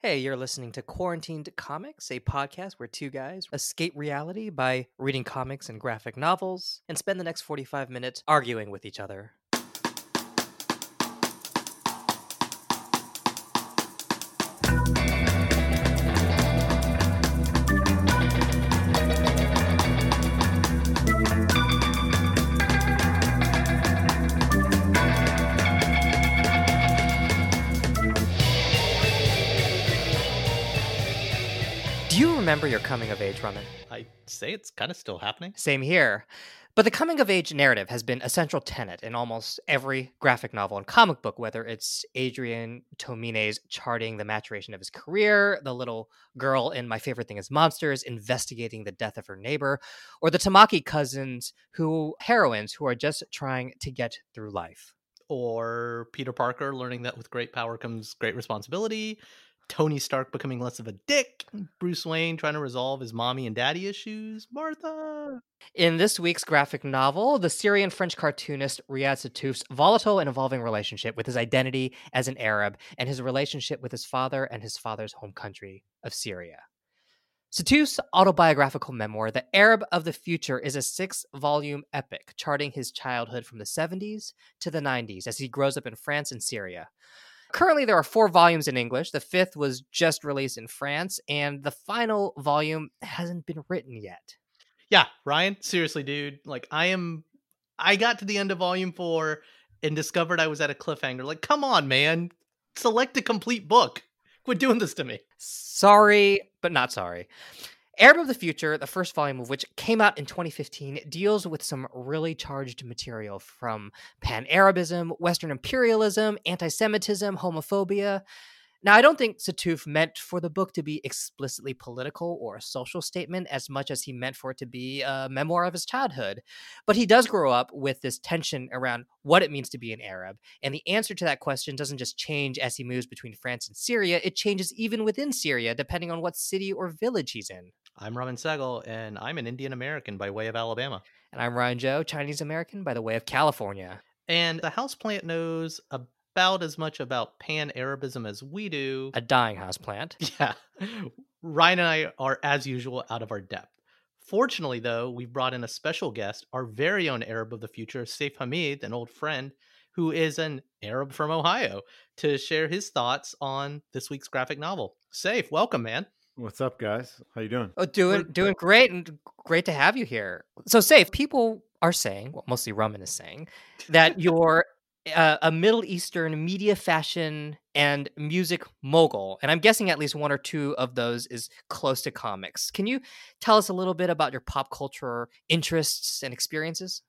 Hey, you're listening to Quarantined Comics, a podcast where two guys escape reality by reading comics and graphic novels and spend the next 45 minutes arguing with each other. Remember your coming of age, Raman? I say it's kind of still happening. Same here. But the coming of age narrative has been a central tenet in almost every graphic novel and comic book, whether it's Adrian Tomine's charting the maturation of his career, the little girl in My Favorite Thing is Monsters investigating the death of her neighbor, or the Tamaki cousins who heroines who are just trying to get through life. Or Peter Parker learning that with great power comes great responsibility. Tony Stark becoming less of a dick. Mm. Bruce Wayne trying to resolve his mommy and daddy issues. Martha. In this week's graphic novel, the Syrian French cartoonist Riad Sattouf's volatile and evolving relationship with his identity as an Arab and his relationship with his father and his father's home country of Syria. Sattouf's autobiographical memoir, The Arab of the Future, is a six volume epic charting his childhood from the 70s to the 90s as he grows up in France and Syria. Currently, there are four volumes in English. The fifth was just released in France, and the final volume hasn't been written yet. Yeah, Ryan, seriously, dude. Like, I am. I got to the end of volume four and discovered I was at a cliffhanger. Like, come on, man. Select a complete book. Quit doing this to me. Sorry, but not sorry. Arab of the Future, the first volume of which came out in 2015, deals with some really charged material from pan Arabism, Western imperialism, anti Semitism, homophobia. Now, I don't think Sattouf meant for the book to be explicitly political or a social statement as much as he meant for it to be a memoir of his childhood. But he does grow up with this tension around what it means to be an Arab. And the answer to that question doesn't just change as he moves between France and Syria, it changes even within Syria, depending on what city or village he's in. I'm Raman Segal, and I'm an Indian American by way of Alabama. And I'm Ryan Joe, Chinese American by the way of California. And the houseplant knows about as much about pan Arabism as we do. A dying houseplant. Yeah. Ryan and I are, as usual, out of our depth. Fortunately, though, we've brought in a special guest, our very own Arab of the future, Saif Hamid, an old friend who is an Arab from Ohio, to share his thoughts on this week's graphic novel. Saif, welcome, man. What's up, guys? How you doing? Oh, doing doing great, and great to have you here. So, Saif, people are saying, well, mostly Raman is saying, that you're uh, a Middle Eastern media, fashion, and music mogul, and I'm guessing at least one or two of those is close to comics. Can you tell us a little bit about your pop culture interests and experiences?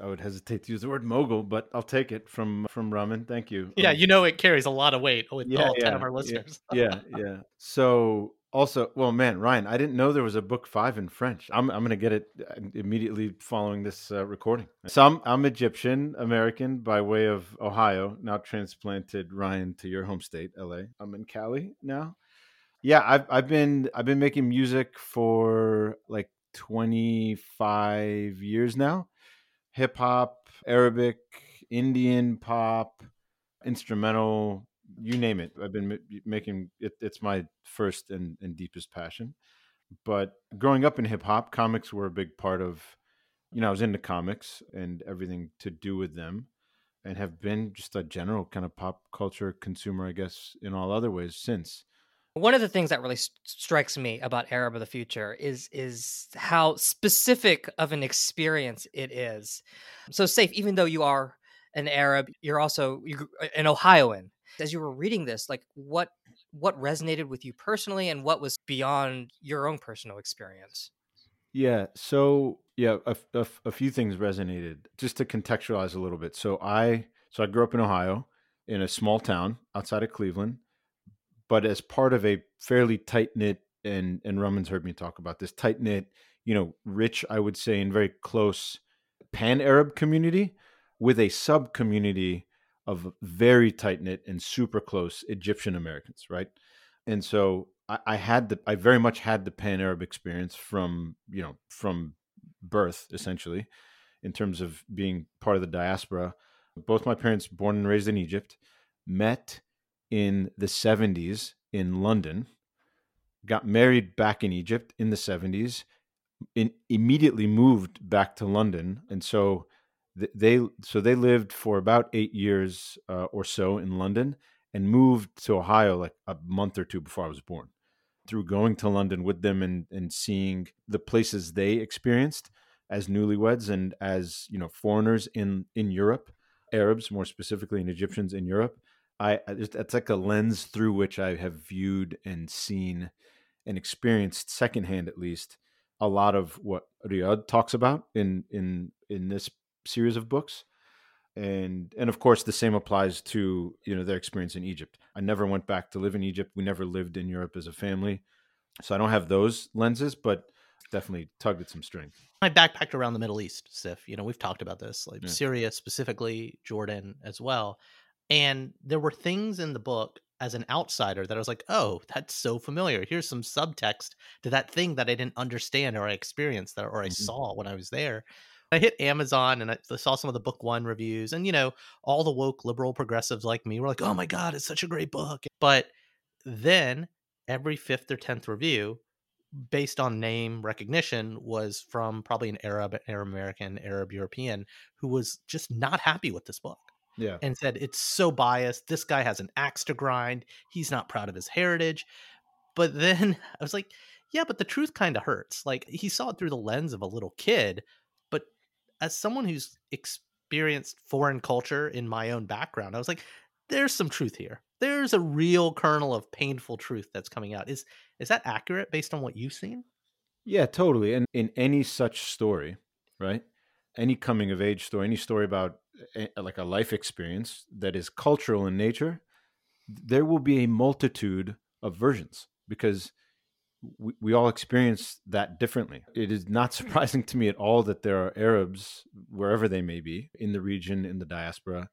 I would hesitate to use the word mogul, but I'll take it from from Raman. Thank you. Yeah, Um, you know it carries a lot of weight with yeah, all 10 of our listeners. yeah, yeah. So also, well, man, Ryan, I didn't know there was a book five in French. I'm I'm gonna get it uh, immediately following this uh, recording. So I'm I'm Egyptian American by way of Ohio. Now transplanted Ryan to your home state, LA. I'm in Cali now. Yeah, I've I've been I've been making music for like 25 years now. Hip hop, Arabic, Indian pop, instrumental, you name it. I've been ma- making it. It's my first and, and deepest passion. But growing up in hip hop, comics were a big part of. You know, I was into comics and everything to do with them, and have been just a general kind of pop culture consumer, I guess, in all other ways since. One of the things that really st- strikes me about Arab of the Future is is how specific of an experience it is. So, Saif, even though you are an Arab, you're also you, gr- an Ohioan. As you were reading this, like what what resonated with you personally, and what was beyond your own personal experience? Yeah. So yeah, a, a, a few things resonated. Just to contextualize a little bit. So I so I grew up in Ohio, in a small town outside of Cleveland, but as part of a fairly tight knit and and Raman's heard me talk about this tight knit, you know, rich I would say and very close pan Arab community with a sub community of very tight knit and super close Egyptian Americans, right? And so I, I had the I very much had the pan Arab experience from you know from birth essentially, in terms of being part of the diaspora. Both my parents, born and raised in Egypt, met in the 70s in London, got married back in Egypt in the 70s, in, immediately moved back to London. And so they so they lived for about eight years uh, or so in London and moved to Ohio like a month or two before I was born. Through going to London with them and, and seeing the places they experienced as newlyweds and as you know foreigners in in Europe, Arabs more specifically and Egyptians in Europe, I it's like a lens through which I have viewed and seen and experienced secondhand at least a lot of what Riad talks about in in in this series of books and and of course the same applies to you know their experience in Egypt. I never went back to live in Egypt. We never lived in Europe as a family, so I don't have those lenses, but definitely tugged at some strings. I backpacked around the Middle East, Saif. You know, we've talked about this, like yeah. Syria specifically, Jordan as well, and there were things in the book as an outsider that I was like, oh, that's so familiar. Here's some subtext to that thing that I didn't understand or I experienced that or I mm-hmm. saw when I was there. I hit Amazon and I saw some of the book one reviews, and you know, all the woke liberal progressives like me were like, "Oh my god, it's such a great book!" But then every fifth or tenth review, based on name recognition, was from probably an Arab, Arab American, Arab European who was just not happy with this book. Yeah, and said it's so biased. This guy has an axe to grind. He's not proud of his heritage. But then I was like, yeah, but the truth kind of hurts. Like he saw it through the lens of a little kid, as someone who's experienced foreign culture in my own background, I was like, there's some truth here. There's a real kernel of painful truth that's coming out. Is is that accurate based on what you've seen? Yeah, totally. And in any such story, right? Any coming of age story, any story about a, like a life experience that is cultural in nature, there will be a multitude of versions because we, we all experience that differently. It is not surprising to me at all that there are Arabs, wherever they may be, in the region, in the diaspora,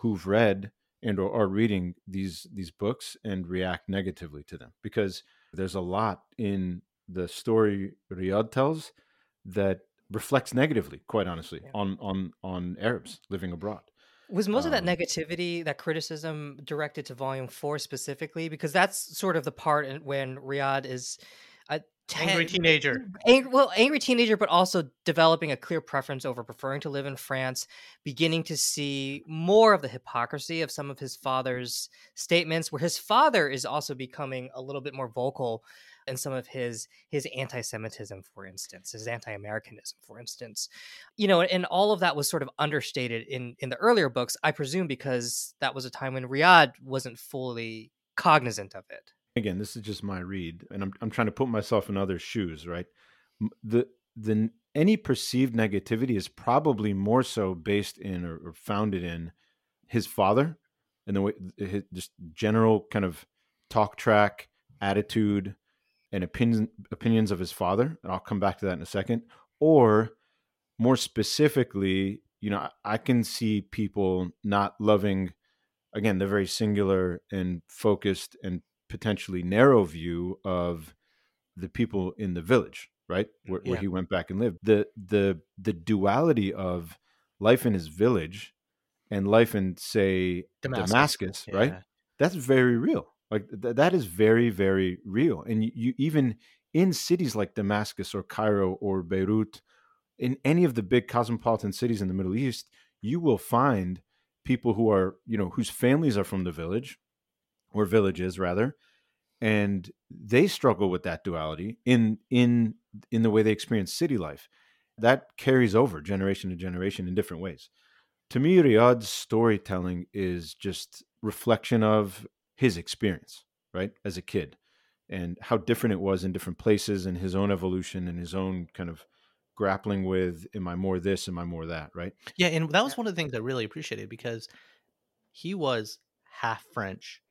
who've read and or are reading these these books and react negatively to them because there's a lot in the story Riad tells that reflects negatively, quite honestly, yeah. on on on Arabs living abroad. Was most of that um negativity, that criticism directed to volume four specifically? Because that's sort of the part when Riad is a ten, angry teenager. Angry, well, angry teenager, but also developing a clear preference over preferring to live in France, beginning to see more of the hypocrisy of some of his father's statements, where his father is also becoming a little bit more vocal and some of his his anti-Semitism, for instance, his anti-Americanism, for instance. You know, and all of that was sort of understated in in the earlier books, I presume, because that was a time when Riad wasn't fully cognizant of it. Again, this is just my read, and I'm I'm trying to put myself in other shoes, right? The the any perceived negativity is probably more so based in or, or founded in his father and the way his just general kind of talk track attitude and opinions opinions of his father, and I'll come back to that in a second, or more specifically, you know, I can see people not loving again the very singular and focused and potentially narrow view of the people in the village, right? Where, yeah. where he went back and lived. The the the duality of life in his village and life in say Damascus, Damascus yeah. right? That's very real. Like th- that is very, very real. And you, you even in cities like Damascus or Cairo or Beirut, in any of the big cosmopolitan cities in the Middle East, you will find people who are, you know, whose families are from the village or villages rather, and they struggle with that duality in in in the way they experience city life. That carries over generation to generation in different ways. To me, Riad's storytelling is just reflection of his experience, right, as a kid, and how different it was in different places, and his own evolution and his own kind of grappling with, am I more this, am I more that, right? Yeah, and that was one of the things I really appreciated because he was half French,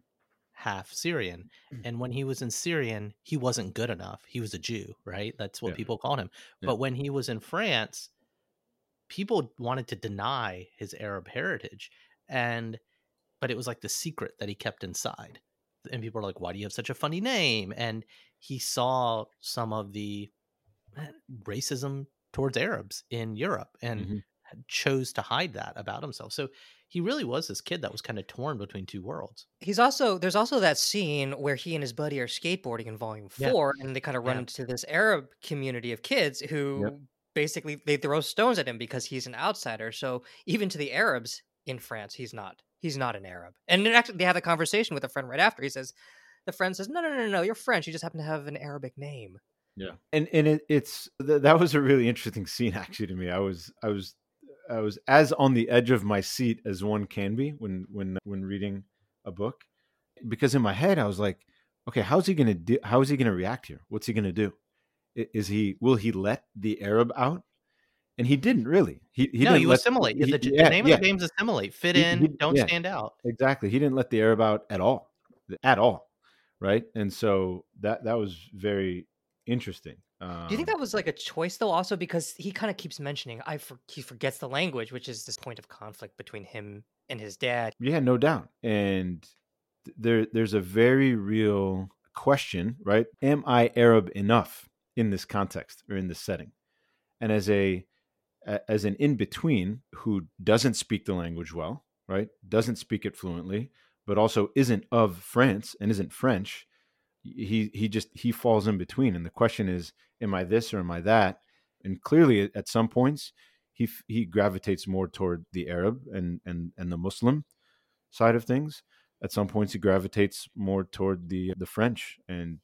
half Syrian. Mm. And when he was in Syrian, he wasn't good enough. He was a Jew, right? That's what yeah. people called him. Yeah. But when he was in France, people wanted to deny his Arab heritage. And but it was like the secret that he kept inside. And people are like, why do you have such a funny name? And he saw some of the eh, racism towards Arabs in Europe and mm-hmm. chose to hide that about himself. So he really was this kid that was kind of torn between two worlds. He's also there's also that scene where he and his buddy are skateboarding in volume Yeah. four, and they kind of run Yeah. into this Arab community of kids who basically they throw stones at him because he's an outsider. So even to the Arabs in France, he's not he's not an Arab. And actually, they have a conversation with a friend right after. He says, the friend says, "No, no, no, no, no, you're French. You just happen to have an Arabic name." Yeah, and and it, it's th- that was a really interesting scene actually to me. I was I was I was as on the edge of my seat as one can be when when when reading a book, because in my head I was like, okay, how's he gonna do? How is he gonna react here? What's he gonna do? Is he will he let the Arab out? And he didn't really. He he no, didn't you let, assimilate. he- the, the yeah, name yeah, of the game is assimilate. Fit He- in, don't yeah. stand out. exactly. He didn't let the Arab out at all, at all, right? And so that that was very interesting. Um, Do you think that was like a choice though? Also because he kind of keeps mentioning I for- he forgets the language, which is this point of conflict between him and his dad. Yeah, no doubt. And there there's a very real question, right? Am I Arab enough in this context or in this setting? And as a- as an in between who doesn't speak the language well, right? Doesn't speak it fluently, but also isn't of France and isn't French, he he just he falls in between and the question is am I this or am I that? And clearly at- some points he he gravitates more toward the Arab and and and the Muslim side of things. At some points, he gravitates more toward the the French, and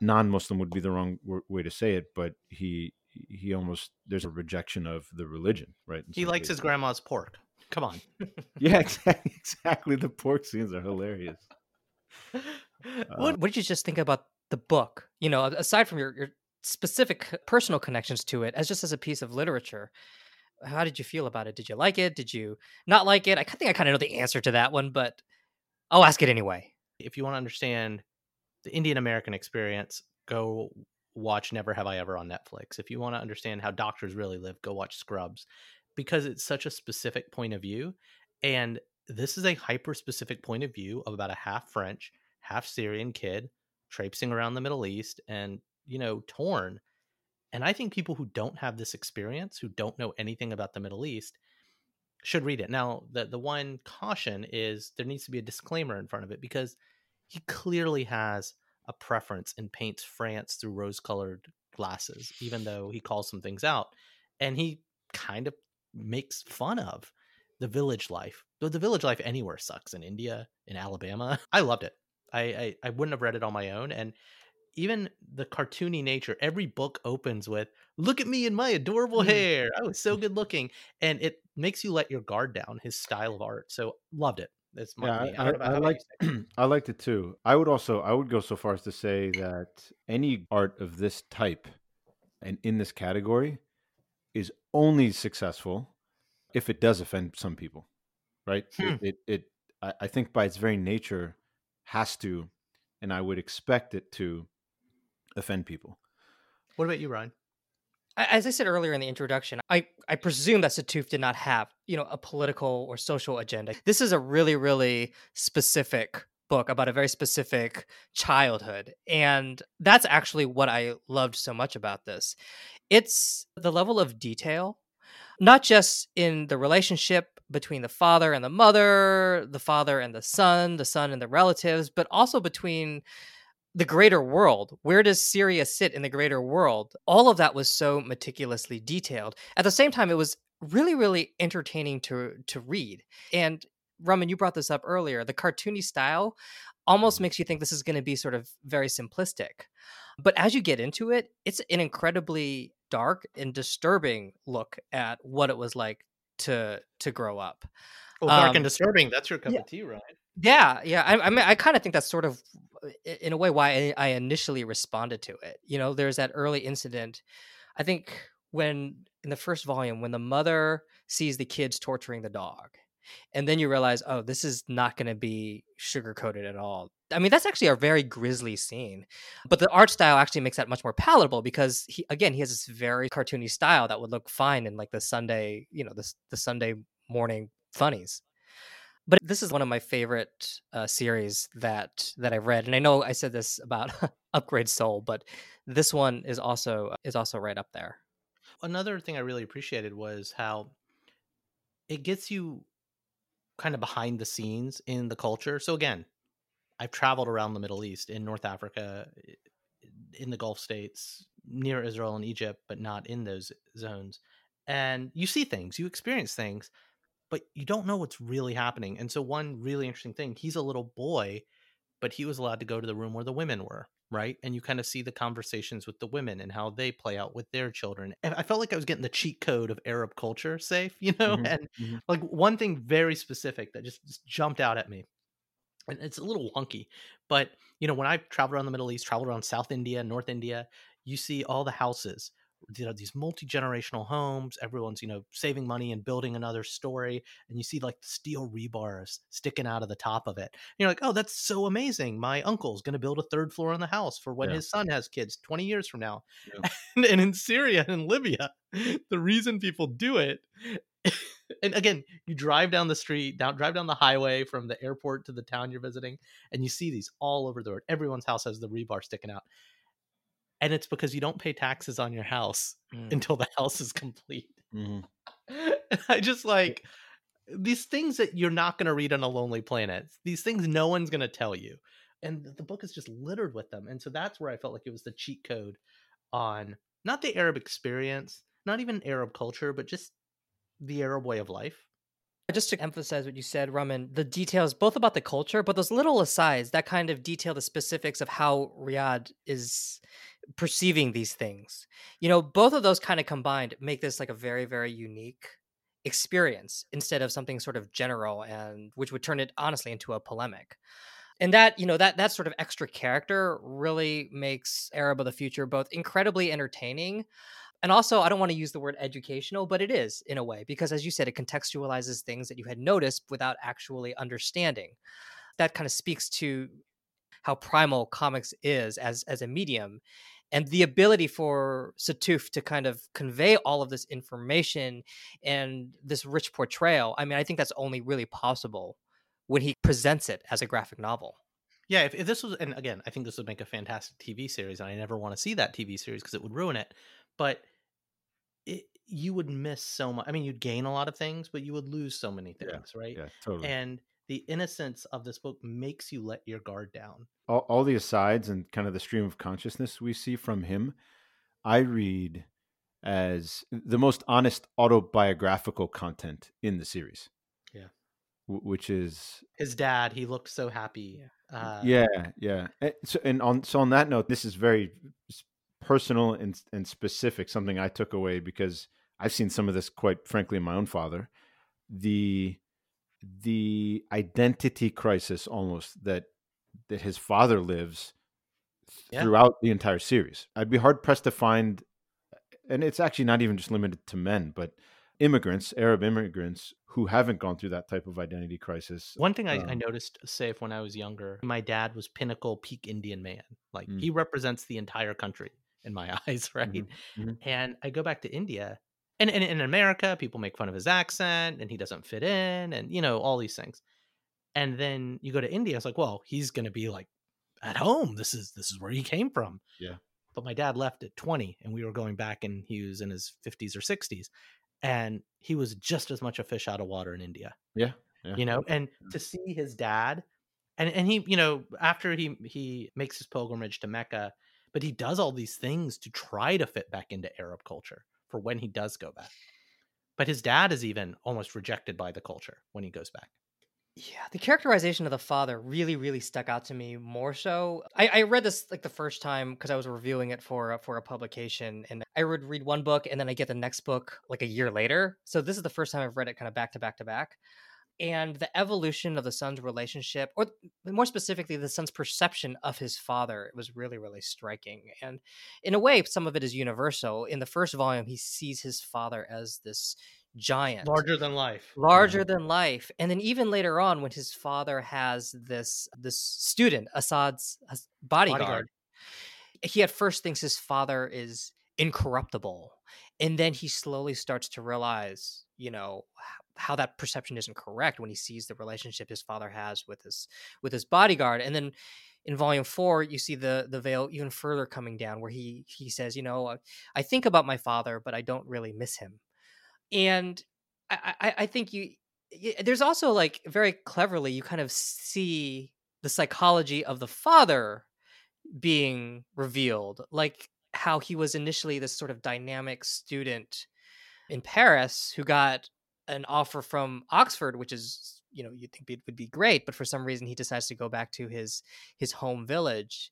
non-Muslim would be the wrong way to say it, but he he almost there's a rejection of the religion, right? He some likes his grandma's pork. Come on. Yeah, exactly. Exactly. The pork scenes are hilarious. Uh, what, what did you just think about the book? You know, aside from your, your specific personal connections to it, as just as a piece of literature, how did you feel about it? Did you like it? Did you not like it? I think I kind of know the answer to that one, but I'll ask it anyway. If you want to understand the Indian American experience, go watch Never Have I Ever on Netflix. If you want to understand how doctors really live, go watch Scrubs because it's such a specific point of view. And this is a hyper specific point of view of about a half French, half Syrian kid traipsing around the Middle East and, you know, torn. And I think people who don't have this experience, who don't know anything about the Middle East, should read it. Now, the the one caution is there needs to be a disclaimer in front of it because he clearly has a preference and paints France through rose-colored glasses, even though he calls some things out, and he kind of makes fun of the village life. But the village life anywhere sucks in India, in Alabama. I loved it. I, I I wouldn't have read it on my own, and even the cartoony nature. Every book opens with "Look at me in my adorable Mhm. hair. I was so good looking," and it makes you let your guard down. His style of art. So loved it. That's my Yeah. I, I, I liked. I liked it too. I would also I would go so far as to say that any art of this type and in this category is only successful if it does offend some people, right? Hmm. It, it, it I, I think by its very nature has to, and I would expect it to offend people. What about you, Ryan? As I said earlier in the introduction, I, I presume that Sattouf did not have, you know, a political or social agenda. This is a really, really specific book about a very specific childhood. And that's actually what I loved so much about this. It's the level of detail, not just in the relationship between the father and the mother, the father and the son, the son and the relatives, but also between the greater world. Where does Syria sit in the greater world? All of that was so meticulously detailed. At the same time, it was really, really entertaining to to read. And Raman, you brought this up earlier. The cartoony style almost makes you think this is going to be sort of very simplistic. But as you get into it, it's an incredibly dark and disturbing look at what it was like to to grow up. Well, dark Um, and disturbing. That's your cup yeah. of tea, Ryan. Yeah, yeah. I, I mean, I kind of think that's sort of, uh, in a way, why I, I initially responded to it. You know, there's that early incident. I think when in the first volume, when the mother sees the kids torturing the dog, and then you realize, oh, this is not going to be sugar coated at all. I mean, that's actually a very grisly scene, but the art style actually makes that much more palatable because he, again, he has this very cartoony style that would look fine in like the Sunday, you know, the the Sunday morning funnies but this is one of my favorite uh, series that that I've read, and I know I said this about Upgrade Soul, but this one is also is also right up there. Another thing I really appreciated was how it gets you kind of behind the scenes in the culture. So again, I've traveled around the Middle East, in North Africa, in the Gulf states, near Israel and Egypt, but not in those zones. And you see things, you experience things, but you don't know what's really happening. And so, one really interesting thing he's a little boy, but he was allowed to go to the room where the women were, right? And you kind of see the conversations with the women and how they play out with their children. And I felt like I was getting the cheat code of Arab culture Saif, you know? Mm-hmm. And mm-hmm. like one thing very specific that just, just jumped out at me and it's a little wonky but you know when i traveled around the middle east traveled around south india north india you see all the houses you know these multi-generational homes everyone's you know saving money and building another story and you see like the steel rebars sticking out of the top of it and you're like oh that's so amazing my uncle's going to build a third floor on the house for when yeah. his son has kids 20 years from now yeah. and, and in syria and libya the reason people do it and again you drive down the street down drive down the highway from the airport to the town you're visiting and you see these all over the road everyone's house has the rebar sticking out and it's because you don't pay taxes on your house mm. until the house is complete. Mm. I just like these things that you're not going to read on a lonely planet. These things no one's going to tell you. And the book is just littered with them. And so that's where I felt like it was the cheat code on not the Arab experience, not even Arab culture, but just the Arab way of life. Just to emphasize what you said, Raman, the details both about the culture, but those little asides that kind of detail the specifics of how Riad is perceiving these things. You know, both of those kind of combined make this like a very, very unique experience instead of something sort of general and which would turn it honestly into a polemic. And that, you know, that that sort of extra character really makes Arab of the Future both incredibly entertaining and also I don't want to use the word educational, but it is in a way because as you said it contextualizes things that you had noticed without actually understanding. That kind of speaks to how primal comics is as as a medium and the ability for Sattouf to kind of convey all of this information and this rich portrayal. I mean, I think that's only really possible when he presents it as a graphic novel. Yeah, if, if this was, and again, I think this would make a fantastic TV series, and I never want to see that TV series because it would ruin it. But it, you would miss so much. I mean, you'd gain a lot of things, but you would lose so many things, yeah, right? Yeah, totally. And the innocence of this book makes you let your guard down. All, all the asides and kind of the stream of consciousness we see from him, I read as the most honest autobiographical content in the series. Yeah. Which is his dad. He looked so happy. Uh, yeah, yeah. And so, and on so on that note, this is very personal and and specific. Something I took away because I've seen some of this, quite frankly, in my own father. The the identity crisis almost that that his father lives yeah. throughout the entire series. I'd be hard pressed to find, and it's actually not even just limited to men, but immigrants, Arab immigrants who haven't gone through that type of identity crisis. One thing I, um, I noticed, Saif when I was younger, my dad was pinnacle peak Indian man. Like mm. he represents the entire country in my eyes, right? Mm-hmm. Mm-hmm. And I go back to India and, and in America, people make fun of his accent and he doesn't fit in and, you know, all these things. And then you go to India, it's like, well, he's going to be like at home. This is, this is where he came from. Yeah. But my dad left at 20 and we were going back and he was in his 50s or 60s. And he was just as much a fish out of water in India. Yeah. yeah. You know, and yeah. to see his dad and, and he, you know, after he, he makes his pilgrimage to Mecca, but he does all these things to try to fit back into Arab culture for when he does go back. But his dad is even almost rejected by the culture when he goes back. Yeah, the characterization of the father really, really stuck out to me more so. I, I read this like the first time because I was reviewing it for for a publication, and I would read one book and then I get the next book like a year later. So this is the first time I've read it kind of back to back to back and the evolution of the son's relationship or more specifically the son's perception of his father it was really really striking and in a way some of it is universal. In the first volume he sees his father as this giant larger than life. larger mm-hmm. than life and then even later on when his father has this this student assad's bodyguard, bodyguard. he at first thinks his father is incorruptible and then he slowly starts to realize you know how that perception isn't correct when he sees the relationship his father has with his with his bodyguard and then in volume four you see the the veil even further coming down where he he says you know uh, i think about my father but i don't really miss him. And i i, I think you there's also like very cleverly you kind of see the psychology of the father being revealed like how he was initially this sort of dynamic student in Paris who got an offer from Oxford which is you know you'd think it would be great but for some reason he decides to go back to his his home village.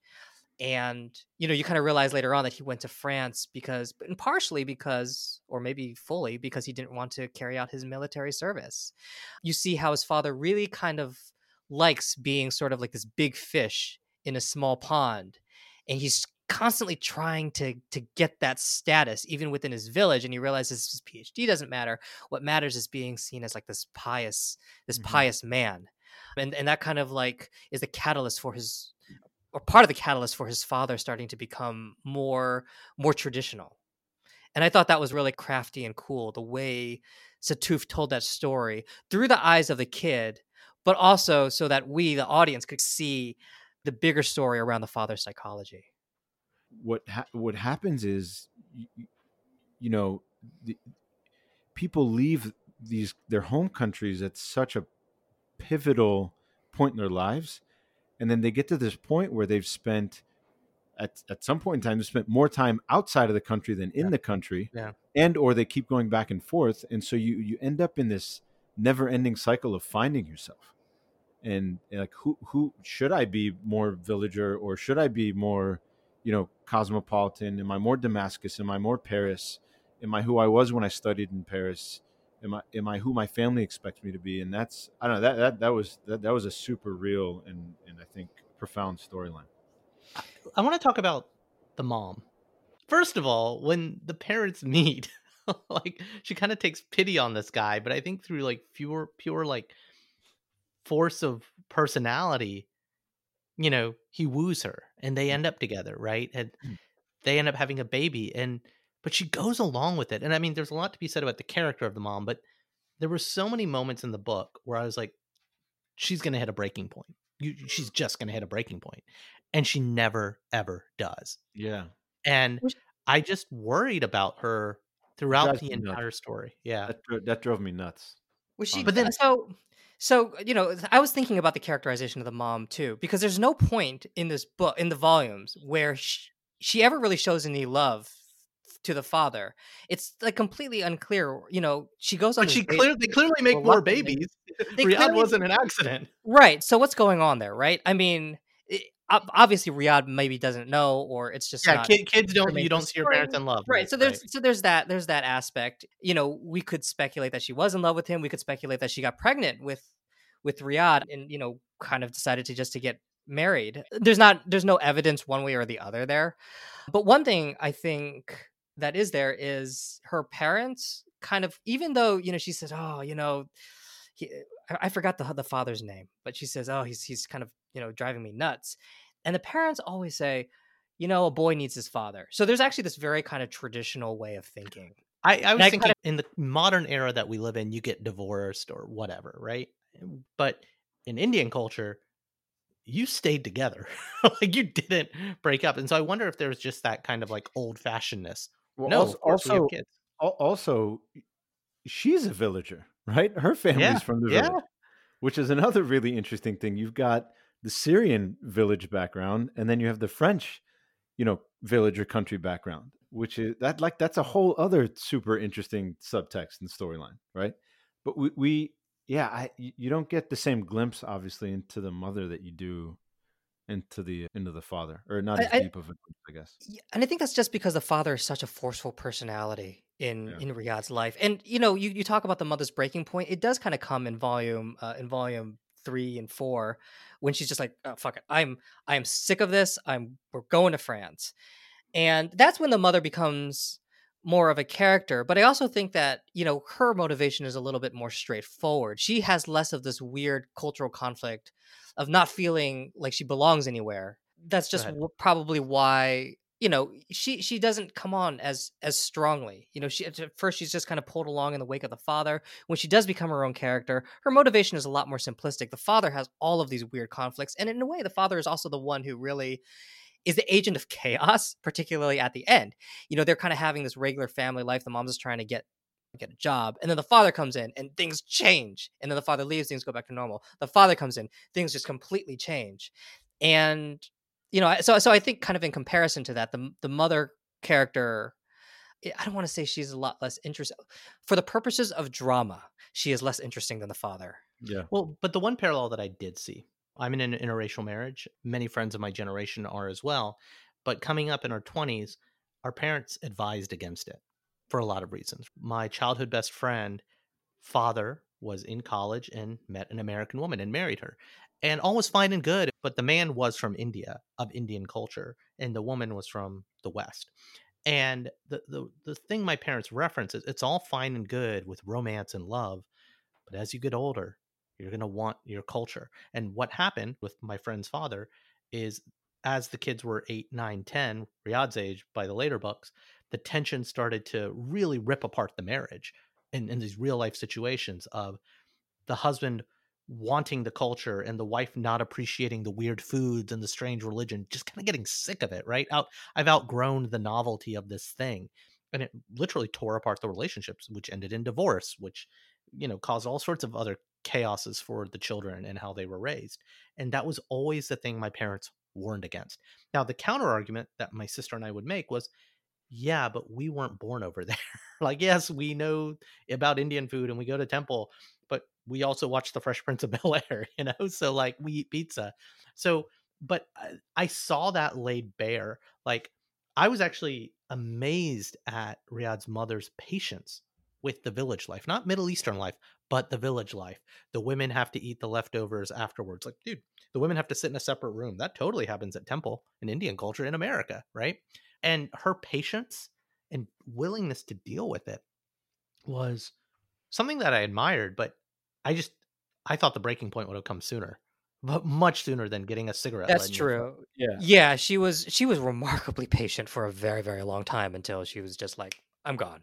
And you know you kind of realize later on that he went to france because and partially because or maybe fully because he didn't want to carry out his military service. You see how his father really kind of likes being sort of like this big fish in a small pond and he's constantly trying to to get that status even within his village and he realizes his phd doesn't matter what matters is being seen as like this pious this mm-hmm. pious man and and that kind of like is the catalyst for his or part of the catalyst for his father starting to become more more traditional. And I thought that was really crafty and cool the way Sattouf told that story through the eyes of the kid, but also so that we, the audience, could see the bigger story around the father's psychology. What ha- what happens is, you, you know, the, people leave these their home countries at such a pivotal point in their lives and then they get to this point where they've spent at, at some point in time they've spent more time outside of the country than in yeah. the country yeah. and or they keep going back and forth and so you you end up in this never ending cycle of finding yourself and, and like who who should i be more villager or should i be more you know cosmopolitan am i more damascus am i more paris am i who i was when i studied in paris am I am I who my family expects me to be? And that's I don't know that that that was that, that was a super real and and I think profound storyline. I want to talk about the mom. First of all, when the parents meet, like she kind of takes pity on this guy, but I think through like pure pure like force of personality, you know, he woos her and they end up together, right? And mm. they end up having a baby and but she goes along with it. And I mean, there's a lot to be said about the character of the mom, but there were so many moments in the book where I was like, she's going to hit a breaking point. You, she's just going to hit a breaking point. And she never, ever does. Yeah. And I just worried about her throughout the entire nuts. story. Yeah. That, that drove me nuts. Was she, but then, so, so, you know, I was thinking about the characterization of the mom too, because there's no point in this book, in the volumes, where she, she ever really shows any love to the father. It's like completely unclear. You know, she goes on. But she clearly they clearly make more babies. They Riad clearly, wasn't an accident, right? So what's going on there, right? I mean. Obviously Riad maybe doesn't know or it's just yeah kid, kids don't you don't see your parents in love right, right. so there's right. so there's that there's that aspect you know we could speculate that she was in love with him we could speculate that she got pregnant with with Riad and you know kind of decided to just to get married there's not there's no evidence one way or the other there but one thing i think that is there is her parents kind of even though you know she says oh you know he, I forgot the the father's name but she says oh he's he's kind of you know driving me nuts and the parents always say you know a boy needs his father so there's actually this very kind of traditional way of thinking I, I was thinking kind of, in the modern era that we live in you get divorced or whatever right but in Indian culture you stayed together like you didn't break up and so i wonder if there's just that kind of like old fashionedness well, no, also, also, also, she's a villager, right? Her family's yeah, from the village, yeah. which is another really interesting thing. You've got the Syrian village background, and then you have the French, you know, village or country background, which is that like that's a whole other super interesting subtext and storyline, right? But we, we yeah, I you don't get the same glimpse, obviously, into the mother that you do into the into the father, or not as I, deep of a, I guess. And I think that's just because the father is such a forceful personality in yeah. in Riad's life. And you know, you, you talk about the mother's breaking point. It does kind of come in volume uh, in volume three and four when she's just like, oh, "Fuck it, I'm I'm sick of this. I'm we're going to France," and that's when the mother becomes more of a character but i also think that you know her motivation is a little bit more straightforward she has less of this weird cultural conflict of not feeling like she belongs anywhere. That's just w- probably why you know she she doesn't come on as as strongly you know she at first she's just kind of pulled along in the wake of the father when she does become her own character her motivation is a lot more simplistic the father has all of these weird conflicts and in a way the father is also the one who really is the agent of chaos particularly at the end you know they're kind of having this regular family life the mom's just trying to get get a job. And then the father comes in and things change. And then the father leaves, things go back to normal. The father comes in, things just completely change. And you know, so so I think kind of in comparison to that, the the mother character eh, I don't want to say she's a lot less interesting. For the purposes of drama, she is less interesting than the father. Yeah. Well, but the one parallel that I did see, I'm in an interracial marriage. Many friends of my generation are as well. But coming up in our 20s, our parents advised against it for a lot of reasons. My childhood best friend, father, was in college and met an American woman and married her. And all was fine and good, but the man was from India, of Indian culture, and the woman was from the West. And the, the, the thing my parents reference is it's all fine and good with romance and love, but as you get older, you're going to want your culture. And what happened with my friend's father is as the kids were 8, 9, 10, Riad's age by the later books, the tension started to really rip apart the marriage in, in these real life situations of the husband wanting the culture and the wife not appreciating the weird foods and the strange religion, just kind of getting sick of it, right? Out I've outgrown the novelty of this thing. And it literally tore apart the relationships, which ended in divorce, which, you know, caused all sorts of other chaoses for the children and how they were raised. And that was always the thing my parents warned against. Now, the counter argument that my sister and I would make was, yeah, but we weren't born over there. like, yes, we know about Indian food and we go to temple, but we also watch The Fresh Prince of Bel Air, you know? So, like, we eat pizza. So, but I, I saw that laid bare. Like, I was actually amazed at Riad's mother's patience with the village life, not Middle Eastern life, but the village life. The women have to eat the leftovers afterwards. Like, dude, the women have to sit in a separate room. That totally happens at temple in Indian culture in America, right? And her patience and willingness to deal with it was something that I admired, but I just I thought the breaking point would have come sooner. But much sooner than getting a cigarette. That's lit in your true. Yeah. Yeah, she was she was remarkably patient for a very very long time until she was just like I'm gone.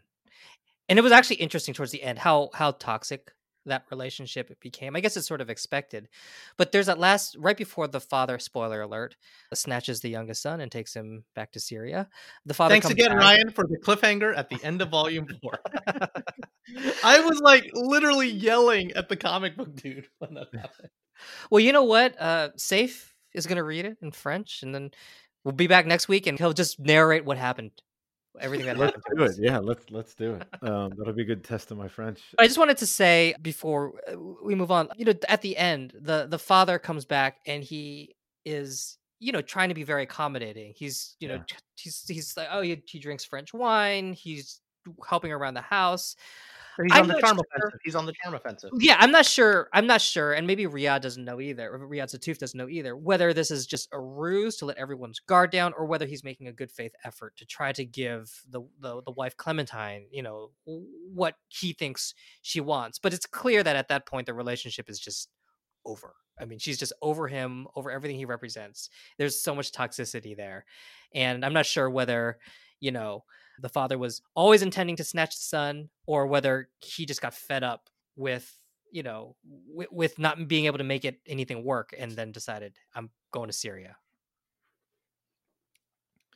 And it was actually interesting towards the end how how toxic that relationship it became. I guess it's sort of expected. But there's that last right before the father spoiler alert snatches the youngest son and takes him back to Syria. The father Thanks again, back- Ryan, for the cliffhanger at the end of volume four. I was like literally yelling at the comic book dude when that happened. Well, you know what? Uh Saif is going to read it in French and then we'll be back next week and he'll just narrate what happened. Everything that Let's happened. to do it. Yeah, let's let's do it. Um, that'll be a good test of my French. I just wanted to say before uh, we move on, you know, at the end, the the father comes back and he is, you know, trying to be very accommodating. He's, you know, Yeah. t- he's he's like, oh, he, he drinks French wine. He's helping around the house. He's I'm on the charm sure- offensive. He's on the charm offensive. Yeah, I'm not sure. I'm not sure, and maybe Riad doesn't know either. Riad Sattouf doesn't know either whether this is just a ruse to let everyone's guard down, or whether he's making a good faith effort to try to give the the, the wife Clementine, you know, what he thinks she wants. But it's clear that at that point the relationship is just over. I mean, she's just over him, over everything he represents. There's so much toxicity there, and I'm not sure whether you know the father was always intending to snatch the son or whether he just got fed up with you know with, with not being able to make it anything work and then decided i'm going to syria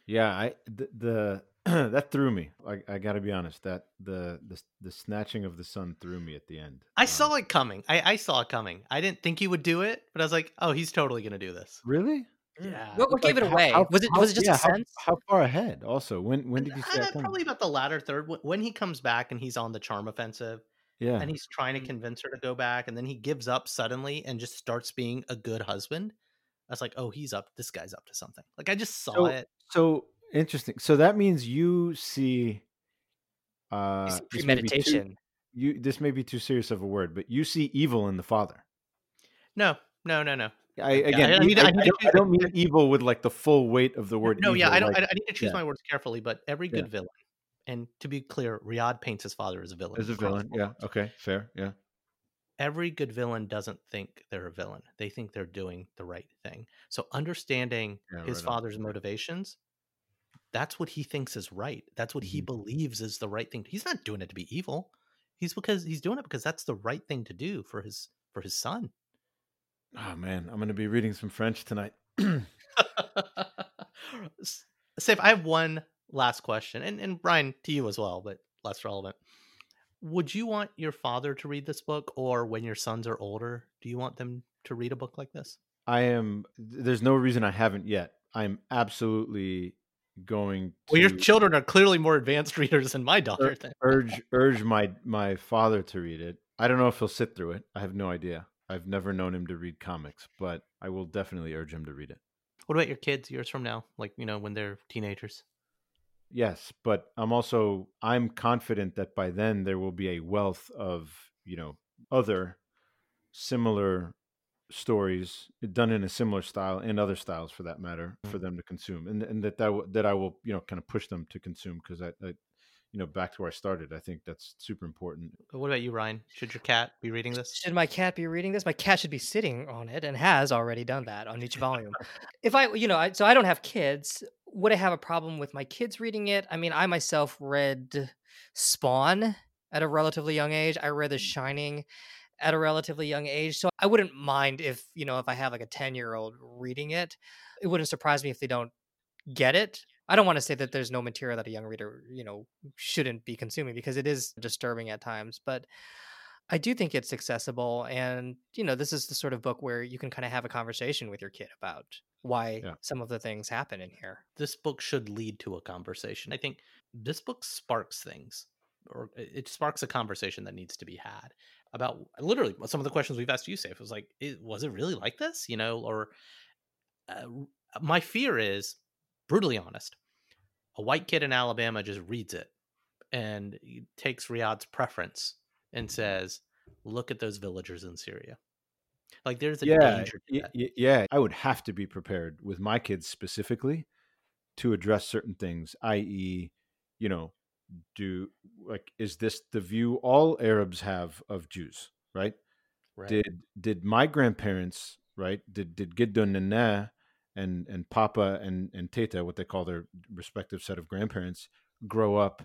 Yeah, I the, the that threw me. I, I got to be honest. That the, the the snatching of the son threw me at the end. I Um, saw it coming. I, I saw it coming. I didn't think he would do it, but I was like, oh, he's totally gonna do this. Really? Yeah. what, what gave Like, it away how- was it how- was it just yeah, a how- sense How, far ahead? Also, when when did you see Uh, that coming? probably about the latter third when- when he comes back and he's on the charm offensive Yeah. and he's trying to Mm. convince her to go back and then he gives up suddenly and just starts being a good husband. I was like, oh, he's up. This guy's up to something. Like I just saw So- it. So interesting. So that means you see. Uh, this may too- premeditation you this may be too serious of a word, but you see evil in the father. No, no, no, no. I Yeah, again, I- I need- I, I need to don't, I don't mean evil with like the full weight of the word. no, yeah, I don't. like, I, I need to choose yeah. my words carefully, but every Yeah. good villain, and to be clear, Riad paints his father as a villain. as a villain. Yeah. Okay. Fair. Yeah. Every good villain doesn't think they're a villain. They think they're doing the right thing. So understanding Yeah, his right on. father's motivations, that's what he thinks is right. That's what he Mhm. believes is the right thing. He's not doing it to be evil. He's because he's doing it because that's the right thing to do for his for his son. Oh man, I'm going to be reading some French tonight. Saif, I have one last question, and and Ryan to you as well, but less relevant. Would you want your father to read this book, or when your sons are older, do you want them to read a book like this? I am. There's no reason I haven't yet. I'm absolutely going. To Well, your children are clearly more advanced readers than my daughter. Urge urge my my father to read it. I don't know if he'll sit through it. I have no idea. I've never known him to read comics, but I will definitely urge him to read it. What about your kids years from now? Like you know when they're teenagers. Yes, but I'm also I'm confident that by then there will be a wealth of, you know, other similar stories done in a similar style and other styles for that matter for mm. them to consume and and that that, w- that I will you know kind of push them to consume because I, I you know back to where I started I think that's super important What about you, Ryan? Should your cat be reading this? Should my cat be reading this? My cat should be sitting on it and has already done that on each volume. if I, you know, I, so I don't have kids. Would I have a problem with my kids reading it? I mean, I myself read Spawn at a relatively young age. I read The mm. Shining at a relatively young age. So I wouldn't mind if, you know, if I have like a 10 year old reading it. It wouldn't surprise me if they don't get it. I don't want to say that there's no material that a young reader, you know, shouldn't be consuming because it is disturbing at times. But I do think it's accessible. And, you know, this is the sort of book where you can kind of have a conversation with your kid about why Yeah. some of the things happen in here. This book should lead to a conversation. I think this book sparks things, or it sparks a conversation that needs to be had about literally some of the questions we've asked you, Saif. It was like, was it really like this? You know, or uh, my fear is brutally honest. A white kid in Alabama just reads it and takes Riad's preference and mm-hmm. says, "Look at those villagers in Syria." Like there's a yeah danger to y- yeah I would have to be prepared with my kids specifically to address certain things i.e. you know do like is this the view all Arabs have of Jews right Right. did did my grandparents right did did Giddo Nana and and Papa and and Teta what they call their respective set of grandparents grow up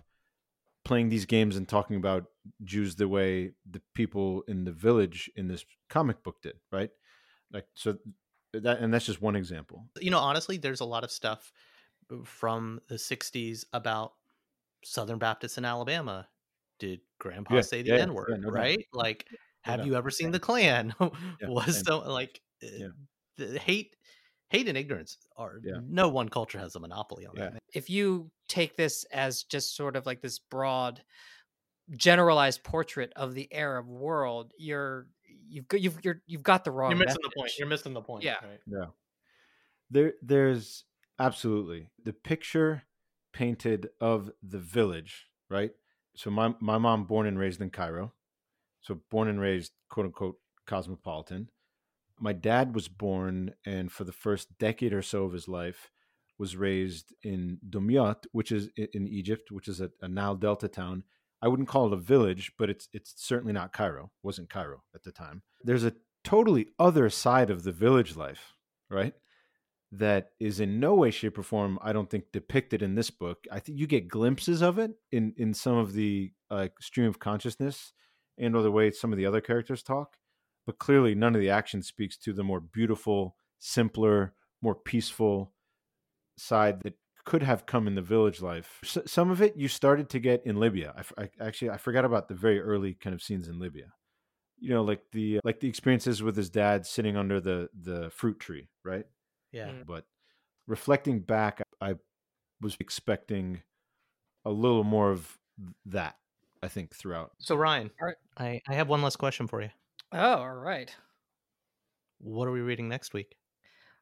playing these games and talking about Jews the way the people in the village in this comic book did right? Like so that and that's just one example. You know honestly there's a lot of stuff from the 60s about southern baptists in alabama. Did grandpa Yeah, say the yeah, yeah, n word yeah, no right? Like have you ever seen the klan? Was so like eh, Yeah. the hate hate and ignorance are Yeah. no one culture has a monopoly on Yeah. that If you take this as just sort of like this broad, generalized portrait of the Arab world, you're you've got you've you're, you've got the wrong. you're missing the point you're missing the point Yeah. right? Yeah. There there's absolutely the picture painted of the village, right? So my my mom born and raised in Cairo. So born and raised quote unquote cosmopolitan. My dad was born and for the first decade or so of his life was raised in Dumyat, which is in Egypt, which is a, a Nile Delta town. I wouldn't call it a village, but it's it's certainly not Cairo. wasn't Cairo at the time. There's a totally other side of the village life, right? That is in no way, shape, or form, I don't think, depicted in this book. I think you get glimpses of it in in some of the like stream of consciousness and or the way some of the other characters talk, but clearly none of the action speaks to the more beautiful, simpler, more peaceful side that could have come in the village life. S- some of it you started to get in Libya. I, f- I- actually I forgot about the very early kind of scenes in Libya. You know, like the like the experiences with his dad sitting under the the fruit tree, right? yeah Mm. But reflecting back, I was expecting a little more of that. I think throughout. so ryan All right. I, I have one last question for you Oh, all right. what are we reading next week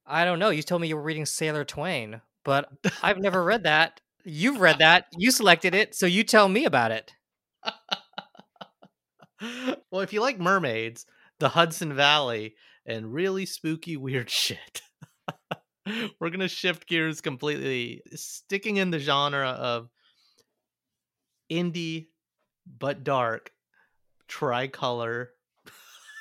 I don't know. You told me you were reading Sailor Twain, but I've never read that. You've read that. You selected it, so you tell me about it. well, if you like mermaids, the Hudson Valley, and really spooky, weird shit, we're going to shift gears completely, sticking in the genre of indie but dark, tricolor,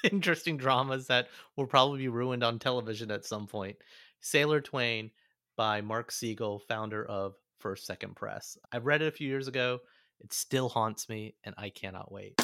interesting dramas that will probably be ruined on television at some point. Sailor Twain by Mark Siegel, founder of First Second Press. I read it a few years ago. It still haunts me, and I cannot wait.